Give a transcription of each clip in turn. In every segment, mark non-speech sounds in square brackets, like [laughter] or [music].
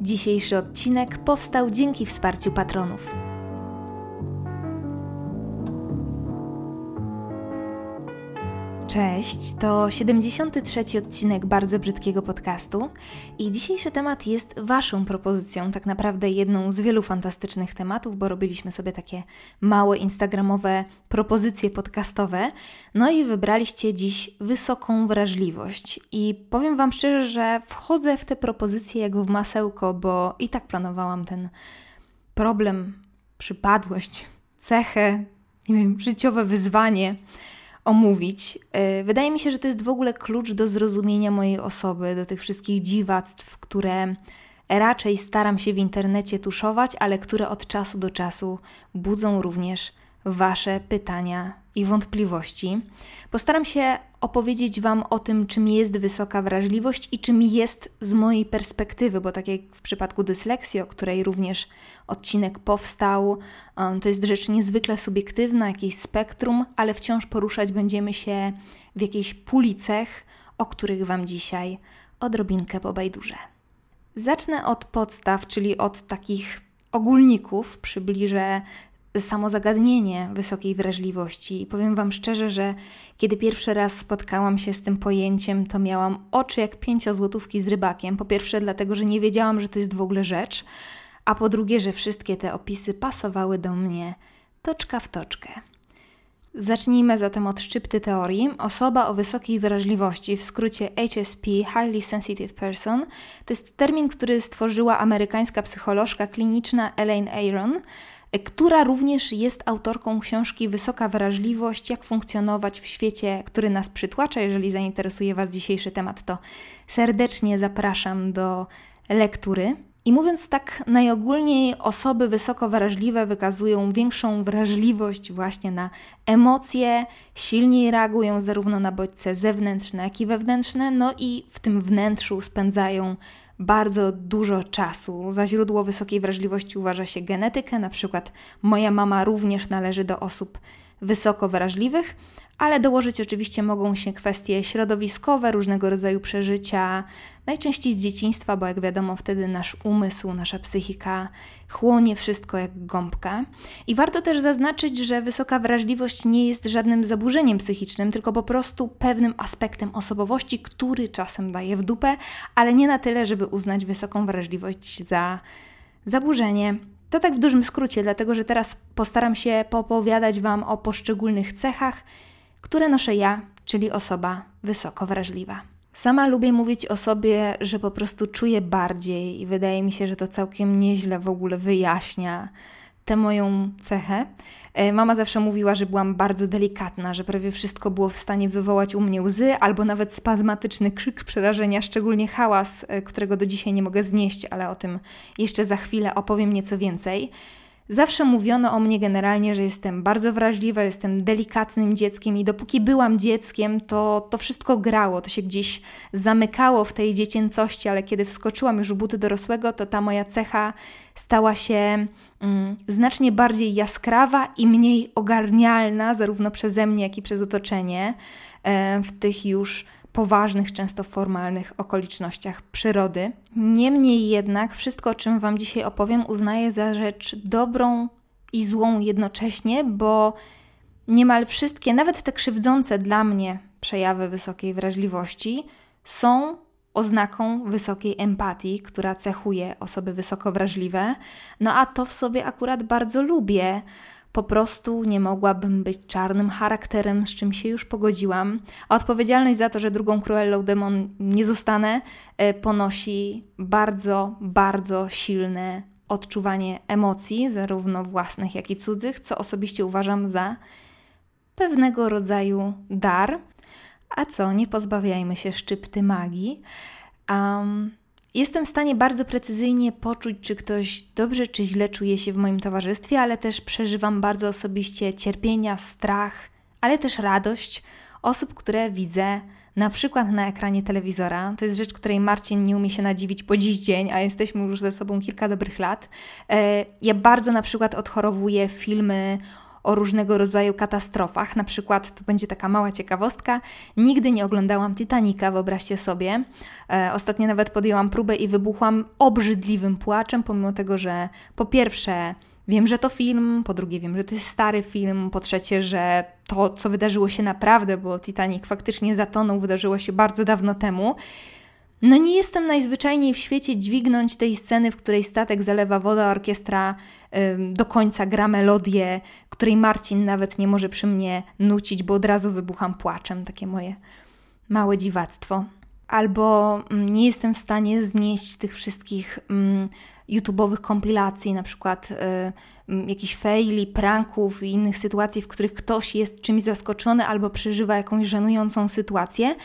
Dzisiejszy odcinek powstał dzięki wsparciu patronów. Cześć, to 73 odcinek bardzo brzydkiego podcastu i dzisiejszy temat jest Waszą propozycją, tak naprawdę jedną z wielu fantastycznych tematów, bo robiliśmy sobie takie małe instagramowe propozycje podcastowe. No i wybraliście dziś wysoką wrażliwość. I powiem Wam szczerze, że wchodzę w te propozycje jak w masełko, bo i tak planowałam ten problem, przypadłość, cechę, nie wiem, życiowe wyzwanie omówić. E, wydaje mi się, że to jest w ogóle klucz do zrozumienia mojej osoby, do tych wszystkich dziwactw, które raczej staram się w internecie tuszować, ale które od czasu do czasu budzą również Wasze pytania i wątpliwości. Postaram się opowiedzieć Wam o tym, czym jest wysoka wrażliwość i czym jest z mojej perspektywy, bo tak jak w przypadku dysleksji, o której również odcinek powstał, um, to jest rzecz niezwykle subiektywna, jakieś spektrum, ale wciąż poruszać będziemy się w jakiejś puli cech, o których Wam dzisiaj odrobinkę pobajdurze. Zacznę od podstaw, czyli od takich ogólników, przybliżę samo zagadnienie wysokiej wrażliwości. I powiem Wam szczerze, że kiedy pierwszy raz spotkałam się z tym pojęciem, to miałam oczy jak pięciozłotówki z rybakiem. Po pierwsze, dlatego, że nie wiedziałam, że to jest w ogóle rzecz, a po drugie, że wszystkie te opisy pasowały do mnie toczka w toczkę. Zacznijmy zatem od szczypty teorii. Osoba o wysokiej wrażliwości, w skrócie HSP, Highly Sensitive Person, to jest termin, który stworzyła amerykańska psycholożka kliniczna Elaine Aron która również jest autorką książki Wysoka wrażliwość, jak funkcjonować w świecie, który nas przytłacza. Jeżeli zainteresuje Was dzisiejszy temat, to serdecznie zapraszam do lektury. I mówiąc tak najogólniej, osoby wysoko wrażliwe wykazują większą wrażliwość właśnie na emocje, silniej reagują zarówno na bodźce zewnętrzne, jak i wewnętrzne, no i w tym wnętrzu spędzają bardzo dużo czasu. Za źródło wysokiej wrażliwości uważa się genetykę, na przykład moja mama również należy do osób wysoko wrażliwych, ale dołożyć oczywiście mogą się kwestie środowiskowe, różnego rodzaju przeżycia, najczęściej z dzieciństwa, bo jak wiadomo, wtedy nasz umysł, nasza psychika chłonie wszystko jak gąbka. I warto też zaznaczyć, że wysoka wrażliwość nie jest żadnym zaburzeniem psychicznym, tylko po prostu pewnym aspektem osobowości, który czasem daje w dupę, ale nie na tyle, żeby uznać wysoką wrażliwość za zaburzenie. To tak w dużym skrócie, dlatego że teraz postaram się poopowiadać Wam o poszczególnych cechach, które noszę ja, czyli osoba wysoko wrażliwa. Sama lubię mówić o sobie, że po prostu czuję bardziej i wydaje mi się, że to całkiem nieźle w ogóle wyjaśnia tę moją cechę. E, mama zawsze mówiła, że byłam bardzo delikatna, że prawie wszystko było w stanie wywołać u mnie łzy albo nawet spazmatyczny krzyk przerażenia, szczególnie hałas, e, którego do dzisiaj nie mogę znieść, ale o tym jeszcze za chwilę opowiem nieco więcej. Zawsze mówiono o mnie generalnie, że jestem bardzo wrażliwa, że jestem delikatnym dzieckiem i dopóki byłam dzieckiem, to to wszystko grało, to się gdzieś zamykało w tej dziecięcości, ale kiedy wskoczyłam już w buty dorosłego, to ta moja cecha stała się mm, znacznie bardziej jaskrawa i mniej ogarnialna, zarówno przeze mnie, jak i przez otoczenie, e, w tych już poważnych, często formalnych okolicznościach przyrody. Niemniej jednak wszystko, o czym Wam dzisiaj opowiem, uznaję za rzecz dobrą i złą jednocześnie, bo niemal wszystkie, nawet te krzywdzące dla mnie przejawy wysokiej wrażliwości, są oznaką wysokiej empatii, która cechuje osoby wysoko wrażliwe. No a to w sobie akurat bardzo lubię po prostu nie mogłabym być czarnym charakterem, z czym się już pogodziłam. A odpowiedzialność za to, że drugą Cruellą Demon nie zostanę, e, ponosi bardzo, bardzo silne odczuwanie emocji, zarówno własnych, jak i cudzych, co osobiście uważam za pewnego rodzaju dar. A co, nie pozbawiajmy się szczypty magii. Um, Jestem w stanie bardzo precyzyjnie poczuć, czy ktoś dobrze czy źle czuje się w moim towarzystwie, ale też przeżywam bardzo osobiście cierpienia, strach, ale też radość osób, które widzę na przykład na ekranie telewizora. To jest rzecz, której Marcin nie umie się nadziwić po dziś dzień, a jesteśmy już ze sobą kilka dobrych lat. E, ja bardzo na przykład odchorowuję filmy o różnego rodzaju katastrofach. Na przykład, to będzie taka mała ciekawostka, nigdy nie oglądałam Titanica, wyobraźcie sobie. E, ostatnio nawet podjęłam próbę i wybuchłam obrzydliwym płaczem, pomimo tego, że po pierwsze wiem, że to film, po drugie wiem, że to jest stary film, po trzecie, że to, co wydarzyło się naprawdę, bo Titanic faktycznie zatonął, wydarzyło się bardzo dawno temu. No nie jestem najzwyczajniej w świecie dźwignąć tej sceny, w której statek zalewa woda, orkiestra do końca gra melodię, której Marcin nawet nie może przy mnie nucić, bo od razu wybucham płaczem. Takie moje małe dziwactwo. Albo mm, nie jestem w stanie znieść tych wszystkich mm, YouTube'owych kompilacji, na przykład y, y, jakichś faili, pranków i innych sytuacji, w których ktoś jest czymś zaskoczony albo przeżywa jakąś żenującą sytuację,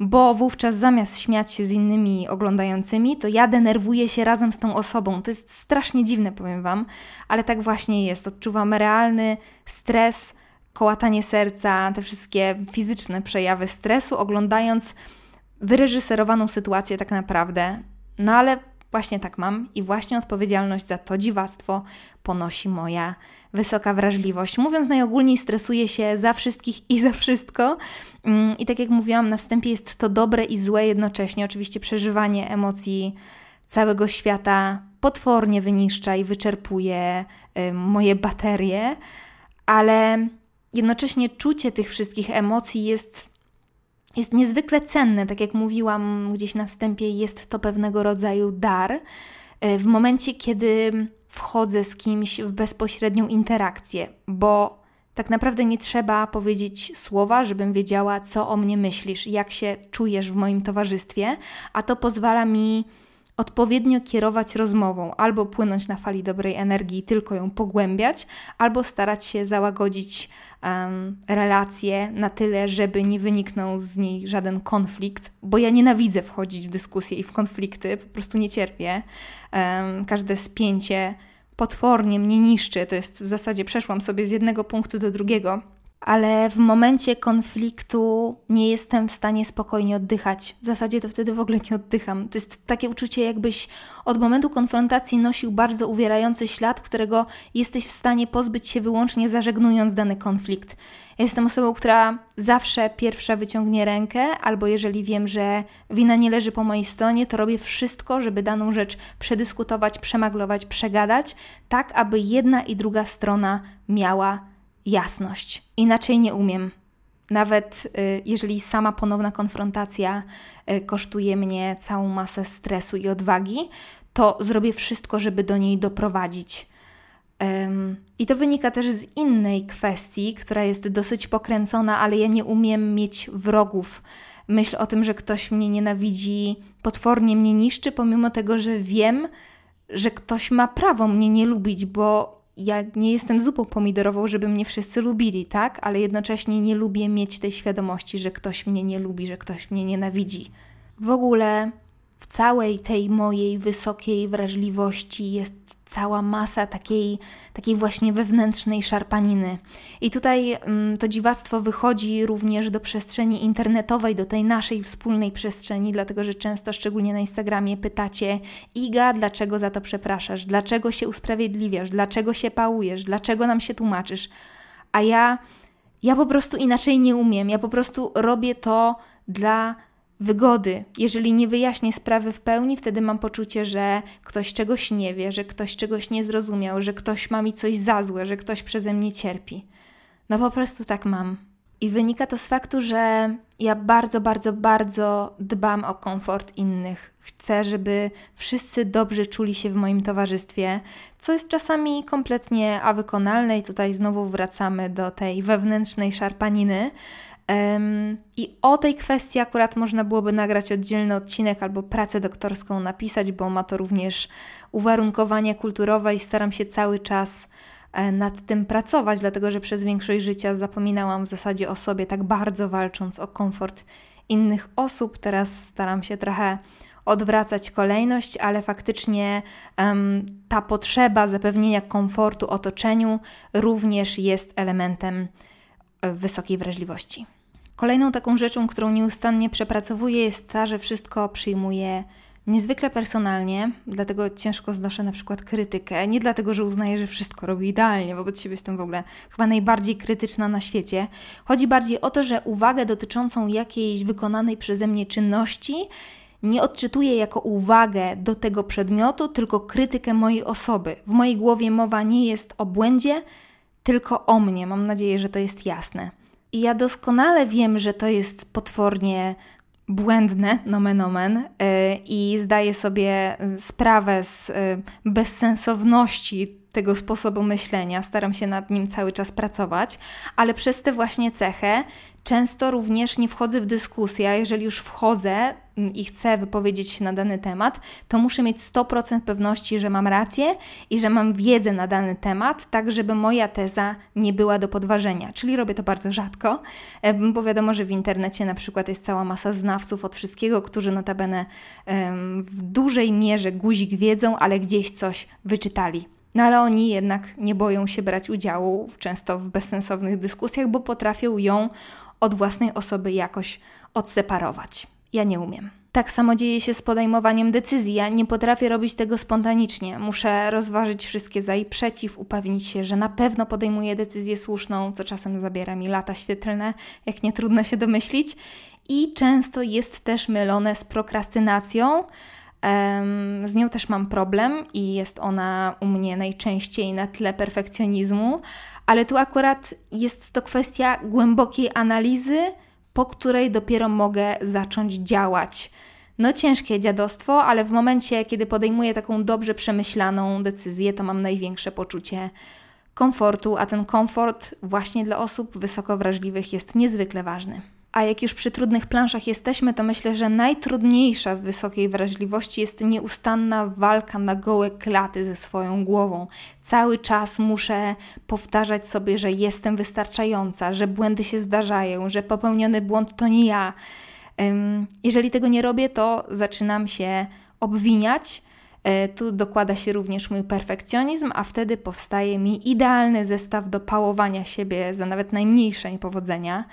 bo wówczas zamiast śmiać się z innymi oglądającymi, to ja denerwuję się razem z tą osobą. To jest strasznie dziwne, powiem Wam, ale tak właśnie jest. Odczuwam realny stres, kołatanie serca, te wszystkie fizyczne przejawy stresu, oglądając wyreżyserowaną sytuację tak naprawdę. No ale Właśnie tak mam i właśnie odpowiedzialność za to dziwactwo ponosi moja wysoka wrażliwość. Mówiąc najogólniej, stresuję się za wszystkich i za wszystko. Mm, I tak jak mówiłam na wstępie, jest to dobre i złe jednocześnie. Oczywiście przeżywanie emocji całego świata potwornie wyniszcza i wyczerpuje moje baterie, ale jednocześnie czucie tych wszystkich emocji jest jest niezwykle cenne. Tak jak mówiłam gdzieś na wstępie, jest to pewnego rodzaju dar. E, w momencie, kiedy wchodzę z kimś w bezpośrednią interakcję, bo tak naprawdę nie trzeba powiedzieć słowa, żebym wiedziała, co o mnie myślisz, jak się czujesz w moim towarzystwie, a to pozwala mi odpowiednio kierować rozmową, albo płynąć na fali dobrej energii, tylko ją pogłębiać, albo starać się załagodzić um, relacje na tyle, żeby nie wyniknął z niej żaden konflikt, bo ja nienawidzę wchodzić w dyskusje i w konflikty, po prostu nie cierpię. Um, każde spięcie potwornie mnie niszczy. To jest w zasadzie przeszłam sobie z jednego punktu do drugiego ale w momencie konfliktu nie jestem w stanie spokojnie oddychać. W zasadzie to wtedy w ogóle nie oddycham. To jest takie uczucie, jakbyś od momentu konfrontacji nosił bardzo uwierający ślad, którego jesteś w stanie pozbyć się wyłącznie zażegnując dany konflikt. Ja jestem osobą, która zawsze pierwsza wyciągnie rękę, albo jeżeli wiem, że wina nie leży po mojej stronie, to robię wszystko, żeby daną rzecz przedyskutować, przemaglować, przegadać, tak aby jedna i druga strona miała jasność. Inaczej nie umiem. Nawet y, jeżeli sama ponowna konfrontacja y, kosztuje mnie całą masę stresu i odwagi, to zrobię wszystko, żeby do niej doprowadzić. I to wynika też z innej kwestii, która jest dosyć pokręcona, ale ja nie umiem mieć wrogów. Myśl o tym, że ktoś mnie nienawidzi, potwornie mnie niszczy, pomimo tego, że wiem, że ktoś ma prawo mnie nie lubić, bo ja nie jestem zupą pomidorową, żeby mnie wszyscy lubili, tak? Ale jednocześnie nie lubię mieć tej świadomości, że ktoś mnie nie lubi, że ktoś mnie nienawidzi. W ogóle w całej tej mojej wysokiej wrażliwości jest cała masa takiej, takiej właśnie wewnętrznej szarpaniny. I tutaj mm, to dziwactwo wychodzi również do przestrzeni internetowej, do tej naszej wspólnej przestrzeni, dlatego że często, szczególnie na Instagramie, pytacie: Iga, dlaczego za to przepraszasz? Dlaczego się usprawiedliwiasz? Dlaczego się pałujesz? Dlaczego nam się tłumaczysz? A ja, ja po prostu inaczej nie umiem. Ja po prostu robię to dla wygody. Jeżeli nie wyjaśnię sprawy w pełni, wtedy mam poczucie, że ktoś czegoś nie wie, że ktoś czegoś nie zrozumiał, że ktoś ma mi coś za złe, że ktoś przeze mnie cierpi. No po prostu tak mam. I wynika to z faktu, że ja bardzo, bardzo, bardzo dbam o komfort innych. Chcę, żeby wszyscy dobrze czuli się w moim towarzystwie, co jest czasami kompletnie awykonalne, i tutaj znowu wracamy do tej wewnętrznej szarpaniny, i o tej kwestii akurat można byłoby nagrać oddzielny odcinek albo pracę doktorską napisać, bo ma to również uwarunkowania kulturowe i staram się cały czas e, nad tym pracować, dlatego że przez większość życia zapominałam w zasadzie o sobie, tak bardzo walcząc o komfort innych osób. Teraz staram się trochę odwracać kolejność, ale faktycznie um, ta potrzeba zapewnienia komfortu otoczeniu również jest elementem wysokiej wrażliwości. Kolejną taką rzeczą, którą nieustannie przepracowuję, jest ta, że wszystko przyjmuję niezwykle personalnie, dlatego ciężko znoszę na przykład krytykę. Nie dlatego, że uznaję, że wszystko robię idealnie, wobec siebie jestem w ogóle chyba najbardziej krytyczna na świecie. Chodzi bardziej o to, że uwagę dotyczącą jakiejś wykonanej przeze mnie czynności nie odczytuję jako uwagę do tego przedmiotu, tylko krytykę mojej osoby. W mojej głowie mowa nie jest o błędzie, tylko o mnie. Mam nadzieję, że to jest jasne. I ja doskonale wiem, że to jest potwornie błędne, nomen omen, y, i zdaję sobie y, sprawę z y, bezsensowności tego sposobu myślenia. Staram się nad nim cały czas pracować, ale przez tę właśnie cechę często również nie wchodzę w dyskusję. A jeżeli już wchodzę mm, i chcę wypowiedzieć się na dany temat, to muszę mieć 100% pewności, że mam rację i że mam wiedzę na dany temat, tak żeby moja teza nie była do podważenia. Czyli robię to bardzo rzadko, bo wiadomo, że w internecie na przykład jest cała masa znawców od wszystkiego, którzy notabene w dużej mierze guzik wiedzą, ale gdzieś coś wyczytali. No ale oni jednak nie boją się brać udziału często w bezsensownych dyskusjach, bo potrafią ją od własnej osoby jakoś odseparować. Ja nie umiem. Tak samo dzieje się z podejmowaniem decyzji. Ja nie potrafię robić tego spontanicznie. Muszę rozważyć wszystkie za i przeciw, upewnić się, że na pewno podejmuję decyzję słuszną, co czasem zabiera mi lata świetlne, jak nie trudno się domyślić. I często jest też mylone z prokrastynacją, z nią też mam problem i jest ona u mnie najczęściej na tle perfekcjonizmu, ale tu akurat jest to kwestia głębokiej analizy, po której dopiero mogę zacząć działać. No ciężkie dziadostwo, ale w momencie, kiedy podejmuję taką dobrze przemyślaną decyzję, to mam największe poczucie komfortu, a ten komfort właśnie dla osób wysoko wrażliwych jest niezwykle ważny. A jak już przy trudnych planszach jesteśmy, to myślę, że najtrudniejsza w wysokiej wrażliwości jest nieustanna walka na gołe klaty ze swoją głową. Cały czas muszę powtarzać sobie, że jestem wystarczająca, że błędy się zdarzają, że popełniony błąd to nie ja. Jeżeli tego nie robię, to zaczynam się obwiniać. E, tu dokłada się również mój perfekcjonizm, a wtedy powstaje mi idealny zestaw do pałowania siebie za nawet najmniejsze niepowodzenia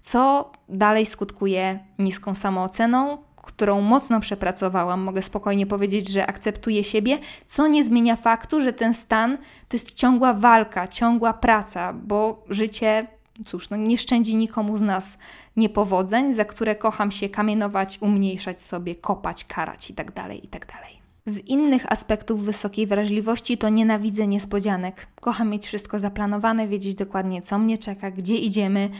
co dalej skutkuje niską samooceną, którą mocno przepracowałam. Mogę spokojnie powiedzieć, że akceptuję siebie, co nie zmienia faktu, że ten stan to jest ciągła walka, ciągła praca, bo życie cóż, no nie szczędzi nikomu z nas niepowodzeń, za które kocham się kamienować, umniejszać sobie, kopać, karać itd., tak itd. Z innych aspektów wysokiej wrażliwości to nienawidzę niespodzianek. Kocham mieć wszystko zaplanowane, wiedzieć dokładnie, co mnie czeka, gdzie idziemy,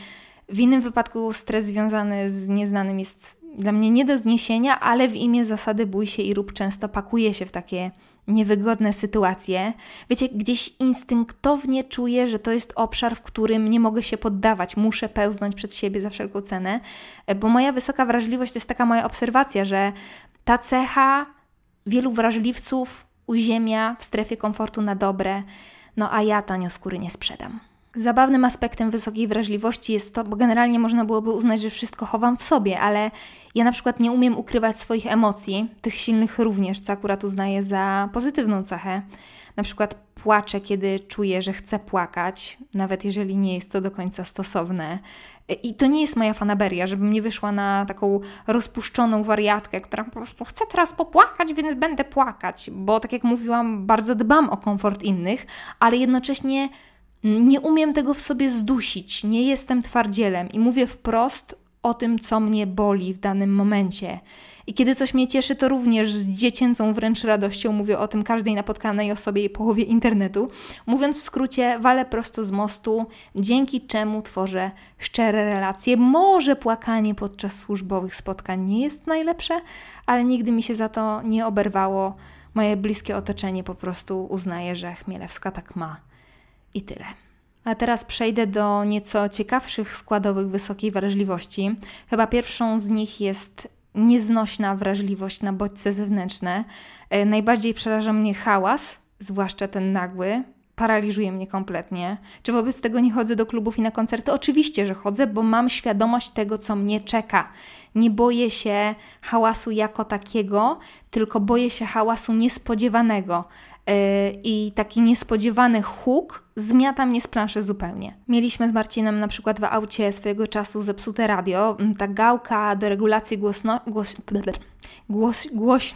w innym wypadku stres związany z nieznanym jest dla mnie nie do zniesienia, ale w imię zasady bój się i rób często pakuje się w takie niewygodne sytuacje. Wiecie, gdzieś instynktownie czuję, że to jest obszar, w którym nie mogę się poddawać, muszę pełznąć przed siebie za wszelką cenę, bo moja wysoka wrażliwość to jest taka moja obserwacja, że ta cecha wielu wrażliwców uziemia w strefie komfortu na dobre, no a ja tanio skóry nie sprzedam. Zabawnym aspektem wysokiej wrażliwości jest to, bo generalnie można byłoby uznać, że wszystko chowam w sobie, ale ja na przykład nie umiem ukrywać swoich emocji, tych silnych również, co akurat uznaję za pozytywną cechę. Na przykład płaczę, kiedy czuję, że chcę płakać, nawet jeżeli nie jest to do końca stosowne. I to nie jest moja fanaberia, żebym nie wyszła na taką rozpuszczoną wariatkę, która po prostu chce teraz popłakać, więc będę płakać, bo tak jak mówiłam, bardzo dbam o komfort innych, ale jednocześnie nie umiem tego w sobie zdusić, nie jestem twardzielem i mówię wprost o tym, co mnie boli w danym momencie. I kiedy coś mnie cieszy, to również z dziecięcą wręcz radością mówię o tym każdej napotkanej osobie i połowie internetu. Mówiąc w skrócie, walę prosto z mostu, dzięki czemu tworzę szczere relacje. Może płakanie podczas służbowych spotkań nie jest najlepsze, ale nigdy mi się za to nie oberwało. Moje bliskie otoczenie po prostu uznaje, że Chmielewska tak ma i tyle. A teraz przejdę do nieco ciekawszych składowych wysokiej wrażliwości. Chyba pierwszą z nich jest nieznośna wrażliwość na bodźce zewnętrzne. E, najbardziej przeraża mnie hałas, zwłaszcza ten nagły. Paraliżuje mnie kompletnie. Czy wobec tego nie chodzę do klubów i na koncerty? Oczywiście, że chodzę, bo mam świadomość tego, co mnie czeka. Nie boję się hałasu jako takiego, tylko boję się hałasu niespodziewanego. E, i taki niespodziewany huk zmiata mnie z planszy zupełnie. Mieliśmy z Marcinem na przykład w aucie swojego czasu zepsute radio. Ta gałka do regulacji głośno... Głos... Głos... Głoś...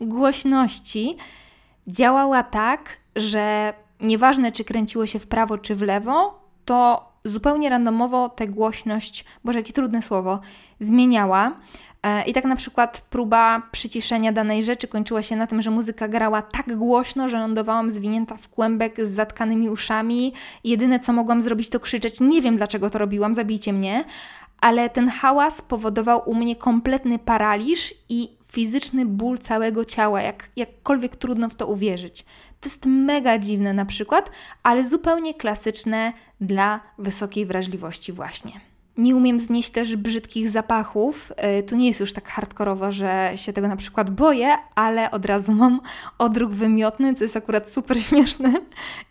głośności działała tak, że nieważne czy kręciło się w prawo czy w lewo, to zupełnie randomowo tę głośność, boże jakie trudne słowo, zmieniała. E, I tak na przykład próba przyciszenia danej rzeczy kończyła się na tym, że muzyka grała tak głośno, że lądowałam zwinięta w kłębek z zatkanymi uszami. Jedyne co mogłam zrobić to krzyczeć. Nie wiem dlaczego to robiłam, zabijcie mnie. Ale ten hałas powodował u mnie kompletny paraliż i fizyczny ból całego ciała, jak, jakkolwiek trudno w to uwierzyć. To jest mega dziwne na przykład, ale zupełnie klasyczne dla wysokiej wrażliwości właśnie. Nie umiem znieść też brzydkich zapachów. E, to nie jest już tak hardkorowo, że się tego na przykład boję, ale od razu mam odruch wymiotny, co jest akurat super [laughs] śmieszne.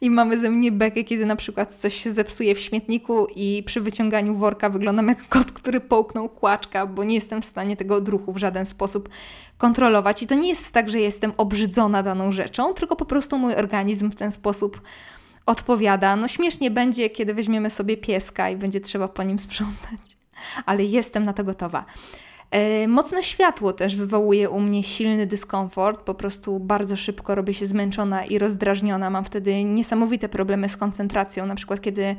I mamy ze mnie bekę, kiedy na przykład coś się zepsuje w śmietniku i przy wyciąganiu worka wyglądam jak kot, który połknął kłaczka, bo nie jestem w stanie tego odruchu w żaden sposób kontrolować. I to nie jest tak, że jestem obrzydzona daną rzeczą, tylko po prostu mój organizm w ten sposób odpowiada. No śmiesznie będzie, kiedy weźmiemy sobie pieska i będzie trzeba po nim sprzątać, [laughs] ale jestem na to gotowa. E, mocne światło też wywołuje u mnie silny dyskomfort, po prostu bardzo szybko robię się zmęczona i rozdrażniona. Mam wtedy niesamowite problemy z koncentracją. Na przykład, kiedy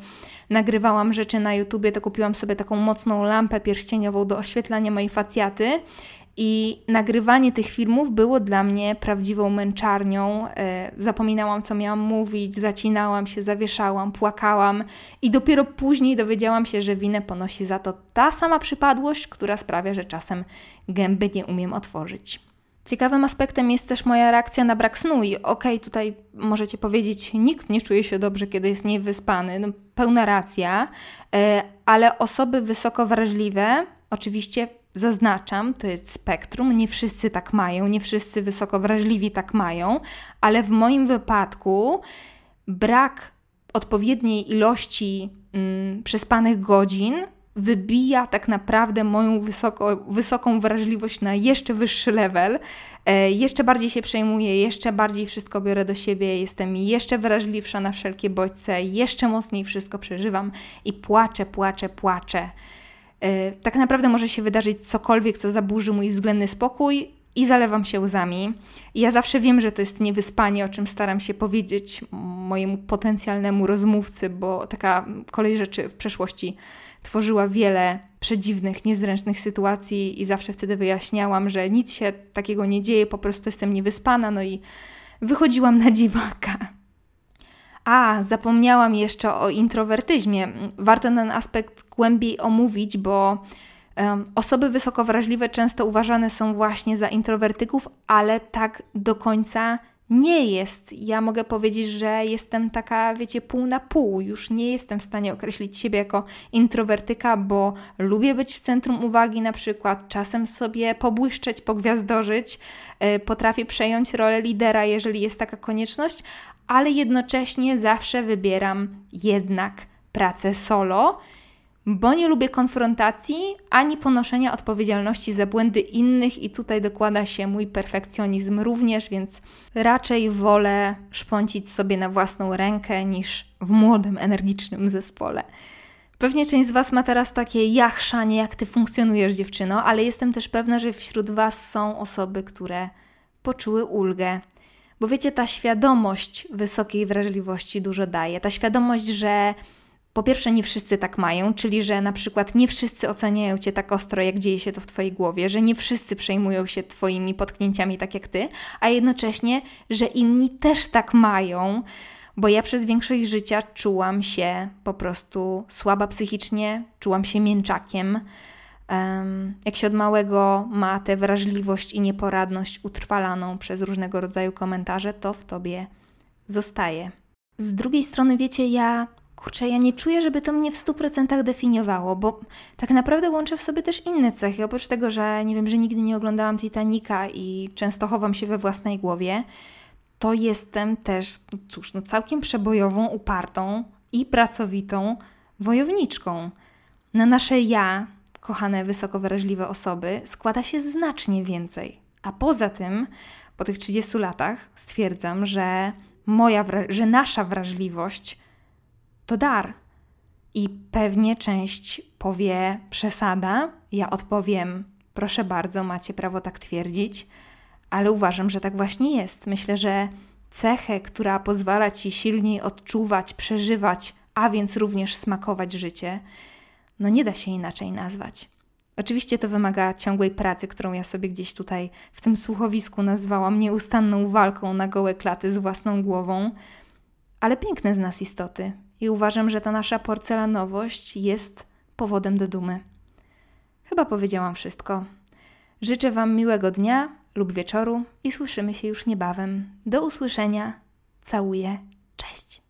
nagrywałam rzeczy na YouTubie, to kupiłam sobie taką mocną lampę pierścieniową do oświetlania mojej facjaty i nagrywanie tych filmów było dla mnie prawdziwą męczarnią. E, zapominałam, co miałam mówić, zacinałam się, zawieszałam, płakałam, i dopiero później dowiedziałam się, że winę ponosi za to ta sama przypadłość, która sprawia, że czasem gęby nie umiem otworzyć. Ciekawym aspektem jest też moja reakcja na brak snu. I okej, okay, tutaj możecie powiedzieć, nikt nie czuje się dobrze, kiedy jest niewyspany. No, pełna racja, e, ale osoby wysoko wrażliwe oczywiście Zaznaczam, to jest spektrum, nie wszyscy tak mają, nie wszyscy wysoko wrażliwi tak mają, ale w moim wypadku brak odpowiedniej ilości mm, przespanych godzin wybija tak naprawdę moją wysoko, wysoką wrażliwość na jeszcze wyższy level. E, jeszcze bardziej się przejmuję, jeszcze bardziej wszystko biorę do siebie, jestem jeszcze wrażliwsza na wszelkie bodźce, jeszcze mocniej wszystko przeżywam i płaczę, płaczę, płaczę. E, tak naprawdę może się wydarzyć cokolwiek, co zaburzy mój względny spokój i zalewam się łzami. I ja zawsze wiem, że to jest niewyspanie, o czym staram się powiedzieć mojemu potencjalnemu rozmówcy, bo taka kolej rzeczy w przeszłości tworzyła wiele przedziwnych, niezręcznych sytuacji i zawsze wtedy wyjaśniałam, że nic się takiego nie dzieje, po prostu jestem niewyspana, no i wychodziłam na dziwaka. A, zapomniałam jeszcze o introwertyzmie. Warto ten aspekt głębiej omówić, bo um, osoby wysoko wrażliwe często uważane są właśnie za introwertyków, ale tak do końca nie jest. Ja mogę powiedzieć, że jestem taka, wiecie, pół na pół. Już nie jestem w stanie określić siebie jako introwertyka, bo lubię być w centrum uwagi, na przykład czasem sobie pobłyszczeć, pogwiazdorzyć, yy, potrafię przejąć rolę lidera, jeżeli jest taka konieczność, ale jednocześnie zawsze wybieram jednak pracę solo bo nie lubię konfrontacji ani ponoszenia odpowiedzialności za błędy innych, i tutaj dokłada się mój perfekcjonizm również, więc raczej wolę szpącić sobie na własną rękę niż w młodym, energicznym zespole. Pewnie część z Was ma teraz takie jachrzanie, jak Ty funkcjonujesz, dziewczyno, ale jestem też pewna, że wśród Was są osoby, które poczuły ulgę. Bo wiecie, ta świadomość wysokiej wrażliwości dużo daje. Ta świadomość, że po pierwsze, nie wszyscy tak mają, czyli że na przykład nie wszyscy oceniają cię tak ostro, jak dzieje się to w twojej głowie, że nie wszyscy przejmują się twoimi potknięciami tak jak ty, a jednocześnie, że inni też tak mają, bo ja przez większość życia czułam się po prostu słaba psychicznie, czułam się mięczakiem. Um, jak się od małego ma tę wrażliwość i nieporadność utrwalaną przez różnego rodzaju komentarze, to w tobie zostaje. Z drugiej strony, wiecie, ja kurczę, ja nie czuję, żeby to mnie w 100% definiowało, bo tak naprawdę łączę w sobie też inne cechy. Oprócz tego, że nie wiem, że nigdy nie oglądałam Titanica i często chowam się we własnej głowie, to jestem też, cóż, no całkiem przebojową, upartą i pracowitą wojowniczką. Na nasze ja, kochane wysoko wrażliwe osoby, składa się znacznie więcej. A poza tym, po tych 30 latach stwierdzam, że moja, że nasza wrażliwość to dar. I pewnie część powie przesada. Ja odpowiem, proszę bardzo, macie prawo tak twierdzić, ale uważam, że tak właśnie jest. Myślę, że cechę, która pozwala ci silniej odczuwać, przeżywać, a więc również smakować życie, no nie da się inaczej nazwać. Oczywiście to wymaga ciągłej pracy, którą ja sobie gdzieś tutaj w tym słuchowisku nazwałam nieustanną walką na gołe klaty z własną głową, ale piękne z nas istoty i uważam, że ta nasza porcelanowość jest powodem do dumy. Chyba powiedziałam wszystko. Życzę Wam miłego dnia lub wieczoru i słyszymy się już niebawem. Do usłyszenia. Całuję. Cześć.